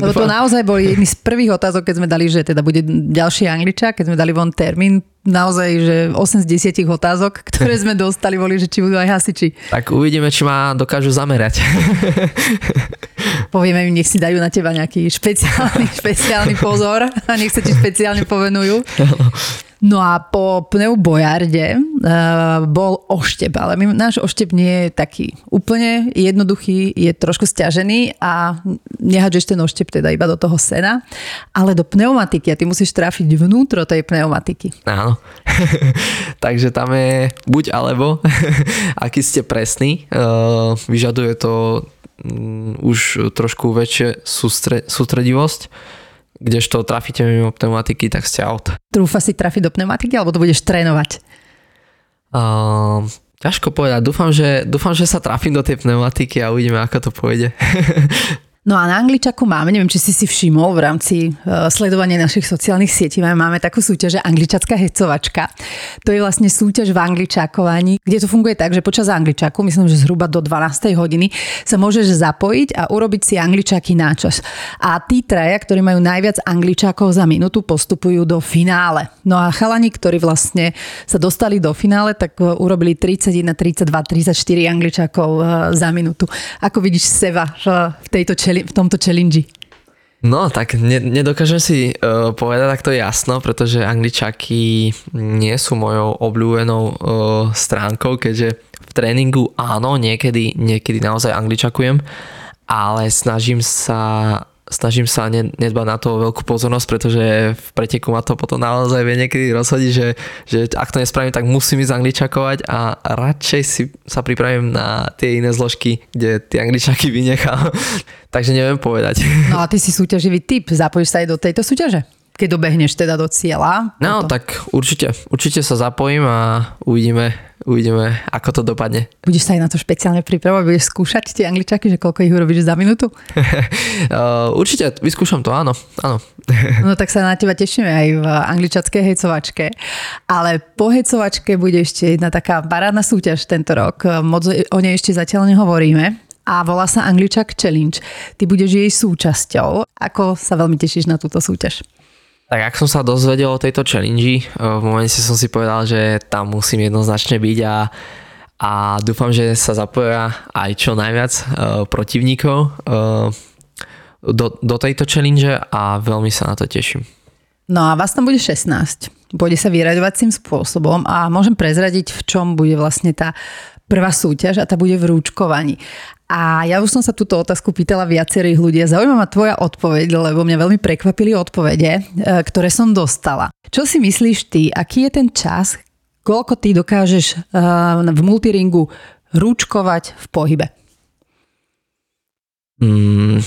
Lebo to naozaj boli jedny z prvých otázok, keď sme dali, že teda bude ďalší angličák, keď sme dali von termín, naozaj, že 8 z 10 otázok, ktoré sme dostali, boli, že či budú aj hasiči. Tak uvidíme, či ma dokážu zamerať. Povieme im, nech si dajú na teba nejaký špeciálny, špeciálny pozor a nech sa ti špeciálne povenujú. No a po pneubojarde uh, bol oštep, ale my, náš oštep nie je taký úplne jednoduchý, je trošku stiažený a nehádžeš ten oštep teda iba do toho sena, ale do pneumatiky a ty musíš trafiť vnútro tej pneumatiky. Áno. Takže tam je buď alebo, aký ste presní, uh, vyžaduje to um, už trošku väčšie sústre, sústredivosť kdežto trafíte mimo pneumatiky, tak ste out. Trúfa si trafiť do pneumatiky, alebo to budeš trénovať? Uh, ťažko povedať. Dúfam že, dúfam, že sa trafím do tej pneumatiky a uvidíme, ako to pôjde. No a na Angličaku máme, neviem, či si si všimol v rámci uh, sledovania našich sociálnych sietí, máme, takú súťaž, že Angličacká hecovačka. To je vlastne súťaž v angličakovaní, kde to funguje tak, že počas angličaku, myslím, že zhruba do 12. hodiny, sa môžeš zapojiť a urobiť si angličaky náčas. A tí traja, ktorí majú najviac angličakov za minútu, postupujú do finále. No a chalani, ktorí vlastne sa dostali do finále, tak uh, urobili 31, 32, 34 angličakov uh, za minútu. Ako vidíš seba v tejto čeli v tomto challenge? No, tak ne, nedokážem si uh, povedať takto jasno, pretože angličaky nie sú mojou obľúbenou uh, stránkou, keďže v tréningu áno, niekedy, niekedy naozaj angličakujem, ale snažím sa snažím sa nedbať na to veľkú pozornosť, pretože v preteku ma to potom naozaj vie niekedy rozhodiť, že, že ak to nespravím, tak musím ísť angličakovať a radšej si sa pripravím na tie iné zložky, kde tie angličaky vynechám. Takže neviem povedať. No a ty si súťaživý typ, zapojíš sa aj do tejto súťaže? Keď dobehneš teda do cieľa? No, tak určite, určite sa zapojím a uvidíme, uvidíme, ako to dopadne. Budeš sa aj na to špeciálne pripravovať? Budeš skúšať tie angličaky, že koľko ich urobíš za minútu? uh, určite, vyskúšam to, áno. áno. no tak sa na teba tešíme aj v angličackej hejcovačke. Ale po hejcovačke bude ešte jedna taká parádna súťaž tento rok. Moc o nej ešte zatiaľ nehovoríme a volá sa Angličak Challenge. Ty budeš jej súčasťou. Ako sa veľmi tešíš na túto súťaž? Tak ak som sa dozvedel o tejto challenge, eh, v momente som si povedal, že tam musím jednoznačne byť a, a dúfam, že sa zapoja aj čo najviac uh, protivníkov uh, do, do tejto challenge a veľmi sa na to teším. No a vás tam bude 16. Bude sa vyraďovacím spôsobom a môžem prezradiť, v čom bude vlastne tá prvá súťaž a tá bude v rúčkovaní. A ja už som sa túto otázku pýtala viacerých ľudí a zaujíma ma tvoja odpoveď, lebo mňa veľmi prekvapili odpovede, e, ktoré som dostala. Čo si myslíš ty, aký je ten čas, koľko ty dokážeš e, v multiringu rúčkovať v pohybe? Mm,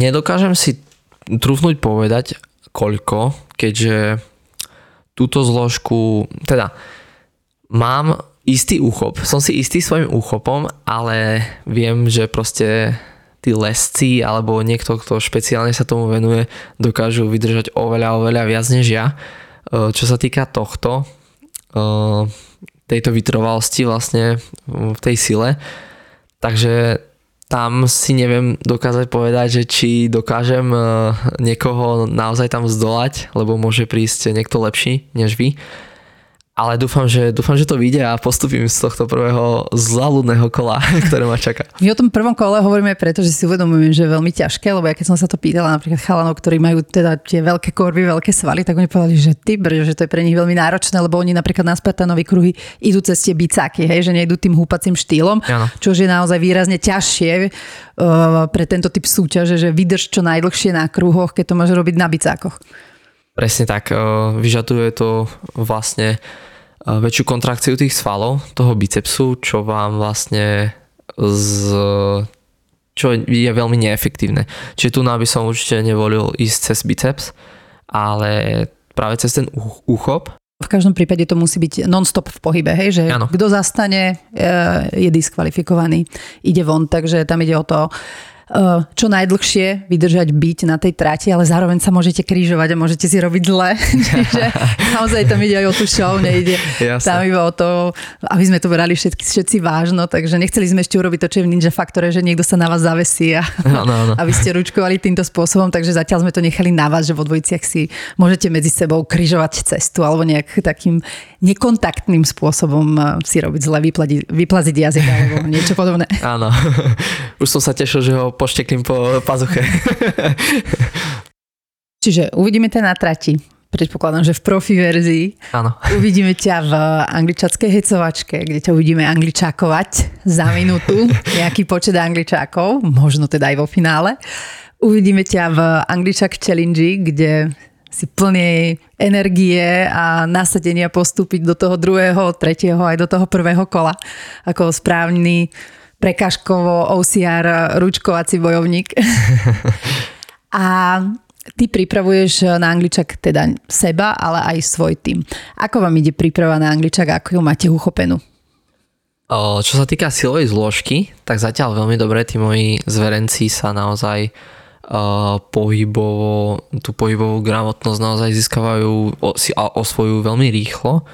nedokážem si trúfnuť povedať koľko, keďže túto zložku, teda mám istý úchop. Som si istý svojim úchopom, ale viem, že proste tí lesci alebo niekto, kto špeciálne sa tomu venuje, dokážu vydržať oveľa, oveľa viac než ja. E, čo sa týka tohto, e, tejto vytrvalosti vlastne v tej sile, takže tam si neviem dokázať povedať, že či dokážem e, niekoho naozaj tam zdolať, lebo môže prísť niekto lepší než vy ale dúfam že, dúfam, že to vyjde a postupím z tohto prvého zlaludného kola, ktoré ma čaká. My o tom prvom kole hovoríme preto, že si uvedomujem, že je veľmi ťažké, lebo ja keď som sa to pýtala napríklad chalanov, ktorí majú teda tie veľké korby, veľké svaly, tak oni povedali, že ty brž, že to je pre nich veľmi náročné, lebo oni napríklad na Spartanovi kruhy idú cez tie bicáky, hej, že nejdú tým húpacím štýlom, ano. čo je naozaj výrazne ťažšie uh, pre tento typ súťaže, že vydrž čo najdlhšie na kruhoch, keď to máš robiť na bicákoch. Presne tak, vyžaduje to vlastne väčšiu kontrakciu tých svalov, toho bicepsu, čo vám vlastne z čo je veľmi neefektívne. Čiže tu by som určite nevolil ísť cez biceps, ale práve cez ten úchop. V každom prípade to musí byť non-stop v pohybe, hej? že kto zastane, je diskvalifikovaný, ide von, takže tam ide o to čo najdlhšie vydržať byť na tej trati, ale zároveň sa môžete krížovať a môžete si robiť zle. Čiže naozaj tam ide aj o tú show, nejde Jasne. tam iba o to, aby sme to brali všetky, všetci vážno, takže nechceli sme ešte urobiť to, čo je v Ninja Faktore, že niekto sa na vás zavesí a no, no, no. aby ste ručkovali týmto spôsobom, takže zatiaľ sme to nechali na vás, že vo dvojiciach si môžete medzi sebou križovať cestu alebo nejak takým nekontaktným spôsobom eh, si robiť zle, vyplaziť, vyplaziť jazyk alebo niečo podobné. Áno, už som sa tešil, že ho pošteklím po pazuche. Čiže uvidíme ťa na trati. Predpokladám, že v profi verzii. Áno. Uvidíme ťa v angličackej hecovačke, kde ťa uvidíme angličákovať za minútu. Nejaký počet angličákov, možno teda aj vo finále. Uvidíme ťa v Angličak Challenge, kde si plný energie a nasadenia postúpiť do toho druhého, tretieho aj do toho prvého kola ako správny prekažkovo OCR ručkovací bojovník. a ty pripravuješ na angličak teda seba, ale aj svoj tým. Ako vám ide príprava na angličak, ako ju máte uchopenú? Čo sa týka silovej zložky, tak zatiaľ veľmi dobre tí moji zverenci sa naozaj pohybovo, tú pohybovú gramotnosť naozaj získavajú, si osvojujú veľmi rýchlo.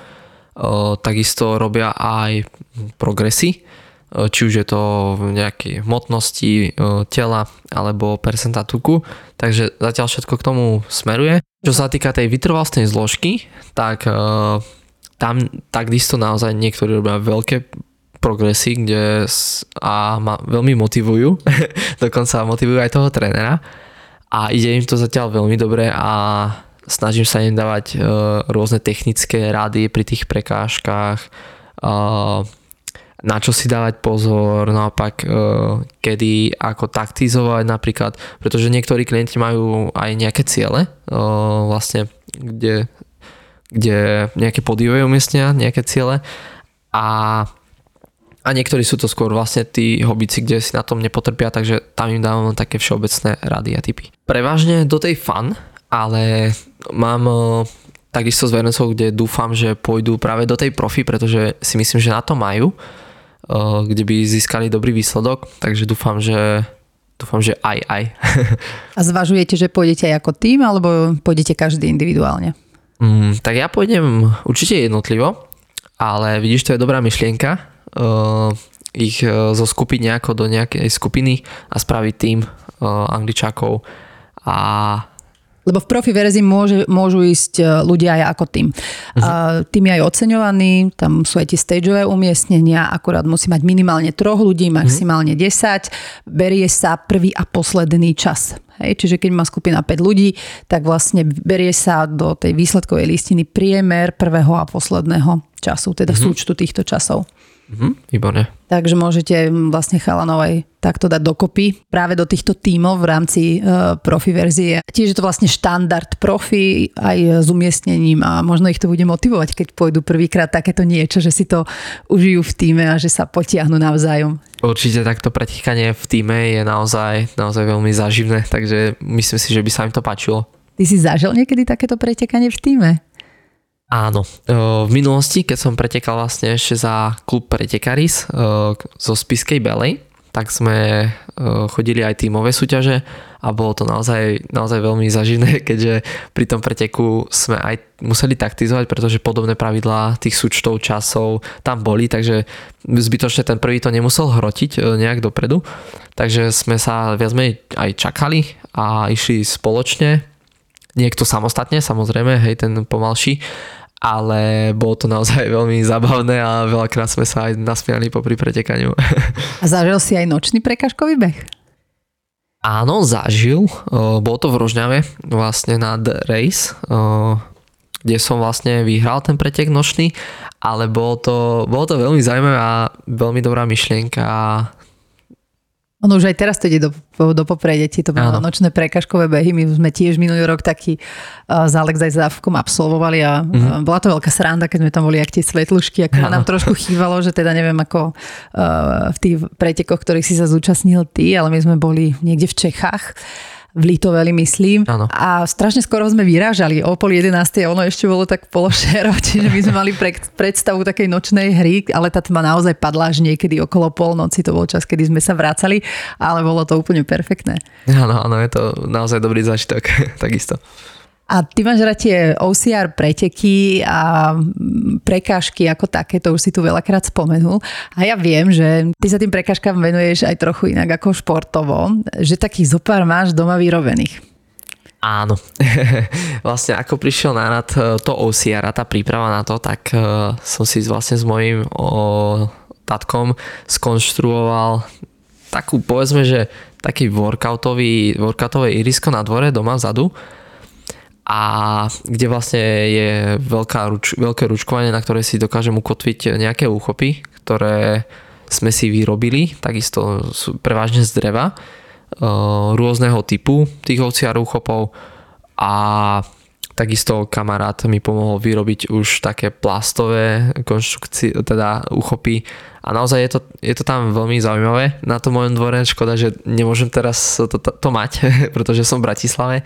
Takisto robia aj progresy, či už je to v nejakej hmotnosti e, tela alebo percenta tuku, takže zatiaľ všetko k tomu smeruje. Čo sa týka tej vytrvalostnej zložky, tak e, tam takisto naozaj niektorí robia veľké progresy, kde a ma veľmi motivujú, dokonca motivujú aj toho trénera. A ide im to zatiaľ veľmi dobre a snažím sa im dávať rôzne technické rady pri tých prekážkach, na čo si dávať pozor, naopak e, kedy, ako taktizovať napríklad, pretože niektorí klienti majú aj nejaké ciele, e, vlastne, kde, kde nejaké podívej umiestnia, nejaké ciele. A, a niektorí sú to skôr vlastne tí hobici, kde si na tom nepotrpia, takže tam im dávam také všeobecné rady a typy. Prevažne do tej fan, ale mám e, takisto s Vernencov, kde dúfam, že pôjdu práve do tej profi, pretože si myslím, že na to majú kde by získali dobrý výsledok, takže dúfam, že dúfam, že aj, aj. A zvažujete, že pôjdete aj ako tým, alebo pôjdete každý individuálne? Mm, tak ja pôjdem určite jednotlivo, ale vidíš, to je dobrá myšlienka. Uh, ich uh, zoskupiť nejako do nejakej skupiny a spraviť tým uh, angličákov a lebo v profi verzii môže, môžu ísť ľudia aj ako tým. Uh-huh. Tým je aj oceňovaný, tam sú aj tie stageové umiestnenia, akurát musí mať minimálne troch ľudí, mhm. maximálne uh-huh. 10. Berie sa prvý a posledný čas. Hej, čiže keď má skupina 5 ľudí, tak vlastne berie sa do tej výsledkovej listiny priemer prvého a posledného času, teda uh-huh. súčtu týchto časov. Mm-hmm, výborne. Takže môžete vlastne chalanov aj takto dať dokopy práve do týchto tímov v rámci uh, profi verzie. Tiež je to vlastne štandard profi aj s umiestnením a možno ich to bude motivovať, keď pôjdu prvýkrát takéto niečo, že si to užijú v týme a že sa potiahnu navzájom. Určite takto pretikanie v týme je naozaj, naozaj veľmi záživné, takže myslím si, že by sa im to páčilo. Ty si zažil niekedy takéto pretekanie v týme? Áno, v minulosti, keď som pretekal vlastne ešte za klub Pretekaris zo Spiskej Belej, tak sme chodili aj tímové súťaže a bolo to naozaj, naozaj veľmi zaživné, keďže pri tom preteku sme aj museli taktizovať, pretože podobné pravidlá tých súčtov časov tam boli, takže zbytočne ten prvý to nemusel hrotiť nejak dopredu. Takže sme sa viac menej aj čakali a išli spoločne, niekto samostatne, samozrejme, hej, ten pomalší ale bolo to naozaj veľmi zábavné a veľakrát sme sa aj nasmiali popri pretekaniu. A zažil si aj nočný prekažkový beh? Áno, zažil. Bolo to v Rožňave, vlastne na The Race, kde som vlastne vyhral ten pretek nočný, ale bolo to, bolo to veľmi zaujímavé a veľmi dobrá myšlienka Ono už aj teraz to ide do, do popredia, ti to bolo nočné prekažkové behy. My sme tiež minulý rok taký uh, s Alex aj Závkom absolvovali a mm-hmm. bola to veľká sranda, keď sme tam boli ak tie svetlušky, ako nám trošku chýbalo, že teda neviem ako uh, v tých pretekoch, ktorých si sa zúčastnil ty, ale my sme boli niekde v Čechách v Litoveli, myslím. Ano. A strašne skoro sme vyrážali o pol 11. a ono ešte bolo tak pološero, čiže my sme mali pre, predstavu takej nočnej hry, ale tá tma naozaj padla až niekedy okolo polnoci, to bol čas, kedy sme sa vracali, ale bolo to úplne perfektné. Áno, áno, je to naozaj dobrý zážitok, takisto. A ty máš rád tie OCR preteky a prekážky ako také, to už si tu veľakrát spomenul. A ja viem, že ty sa tým prekážkam venuješ aj trochu inak ako športovo, že takých zopár máš doma vyrobených. Áno. vlastne ako prišiel na rad e, to OCR a tá príprava na to, tak e, som si vlastne s mojím tatkom skonštruoval takú, povedzme, že taký workoutový, workoutové irisko na dvore doma vzadu a kde vlastne je veľká ruč, veľké ručkovanie, na ktoré si dokážem ukotviť nejaké úchopy, ktoré sme si vyrobili, takisto sú prevažne z dreva, e, rôzneho typu tých ovciar úchopov a takisto kamarát mi pomohol vyrobiť už také plastové konštrukcie, teda úchopy. A naozaj je to, je to tam veľmi zaujímavé na tom mojom dvore, škoda, že nemôžem teraz to, to, to mať, pretože som v Bratislave,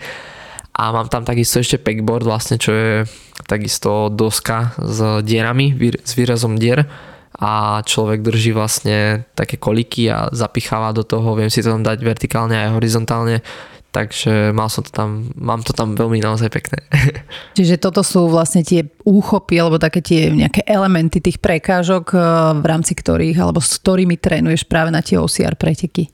a mám tam takisto ešte packboard vlastne, čo je takisto doska s dierami, s výrazom dier a človek drží vlastne také koliky a zapicháva do toho, viem si to tam dať vertikálne aj horizontálne, takže mal som to tam, mám to tam veľmi naozaj pekné. Čiže toto sú vlastne tie úchopy alebo také tie nejaké elementy tých prekážok, eh, v rámci ktorých alebo s ktorými trénuješ práve na tie OCR preteky.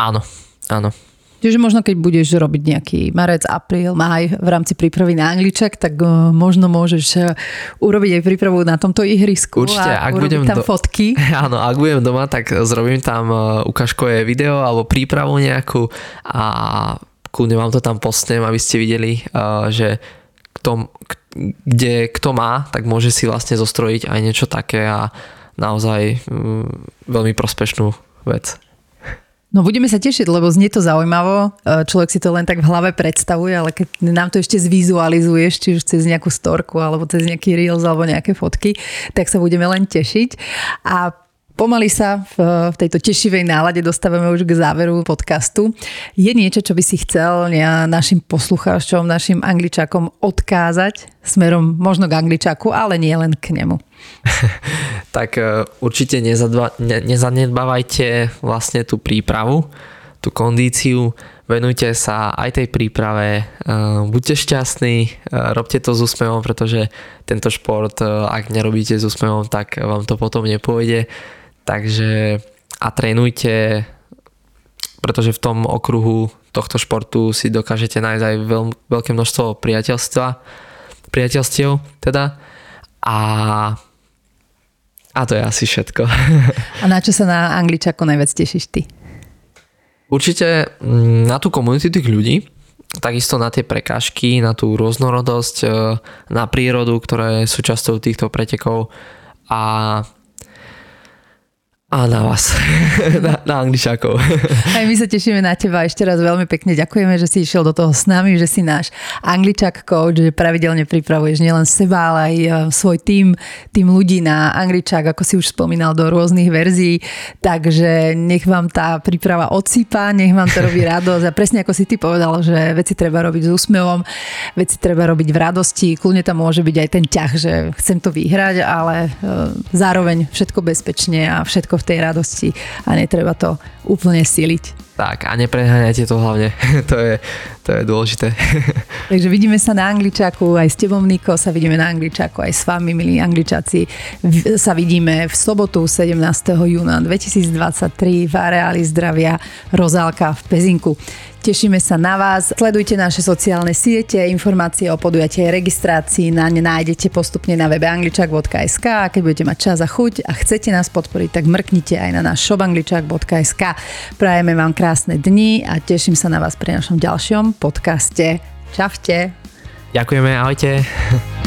Áno, áno. Čiže možno keď budeš robiť nejaký marec, apríl, maj v rámci prípravy na Angličak, tak uh, možno môžeš uh, urobiť aj prípravu na tomto ihrisku Určite, a ak budem tam do... fotky. Áno, ak budem doma, tak zrobím tam uh, ukážkové video alebo prípravu nejakú a kľudne vám to tam postnem, aby ste videli, že kto, kde kto má, tak môže si vlastne zostrojiť aj niečo také a naozaj mm, veľmi prospešnú vec. No budeme sa tešiť, lebo znie to zaujímavo. E, človek si to len tak v hlave predstavuje, ale keď nám to ešte zvizualizuješ, či už cez nejakú storku, alebo cez nejaký reels, alebo nejaké fotky, tak sa budeme len tešiť. A Pomaly sa v, v tejto tešivej nálade dostávame už k záveru podcastu. Je niečo, čo by si chcel našim poslucháčom, našim angličákom odkázať smerom možno k angličáku, ale nie len k nemu? tak e, určite nezadba, ne, nezanedbávajte vlastne tú prípravu, tú kondíciu, venujte sa aj tej príprave, e, buďte šťastní, e, robte to s úsmevom, pretože tento šport, ak nerobíte s úsmevom, tak vám to potom nepôjde Takže a trénujte, pretože v tom okruhu tohto športu si dokážete nájsť aj veľ, veľké množstvo priateľstva, priateľstiev teda a a to je asi všetko. A na čo sa na Angličaku najviac tešíš ty? Určite mm, na tú komunitu tých ľudí, takisto na tie prekážky, na tú rôznorodosť, e, na prírodu, ktoré sú časťou týchto pretekov a a na vás, na, na angličákov. Aj my sa tešíme na teba. Ešte raz veľmi pekne ďakujeme, že si išiel do toho s nami, že si náš angličák coach, že pravidelne pripravuješ nielen seba, ale aj e, svoj tým, tým ľudí na angličák, ako si už spomínal, do rôznych verzií. Takže nech vám tá príprava odsýpa, nech vám to robí radosť. A presne ako si ty povedal, že veci treba robiť s úsmevom, veci treba robiť v radosti. Kľudne tam môže byť aj ten ťah, že chcem to vyhrať, ale e, zároveň všetko bezpečne a všetko v tej radosti a netreba to úplne siliť. Tak a nepreháňajte to hlavne, to je, to je dôležité. Takže vidíme sa na Angličaku, aj s tebou Niko sa vidíme na Angličaku, aj s vami milí Angličáci sa vidíme v sobotu 17. júna 2023 v areáli zdravia Rozálka v Pezinku. Tešíme sa na vás. Sledujte naše sociálne siete, informácie o podujatej registrácii na ne nájdete postupne na webe angličak.sk a keď budete mať čas a chuť a chcete nás podporiť, tak mrknite aj na náš shop angličak.sk. Prajeme vám krásne dni a teším sa na vás pri našom ďalšom podcaste. Čaute. Ďakujeme, ahojte.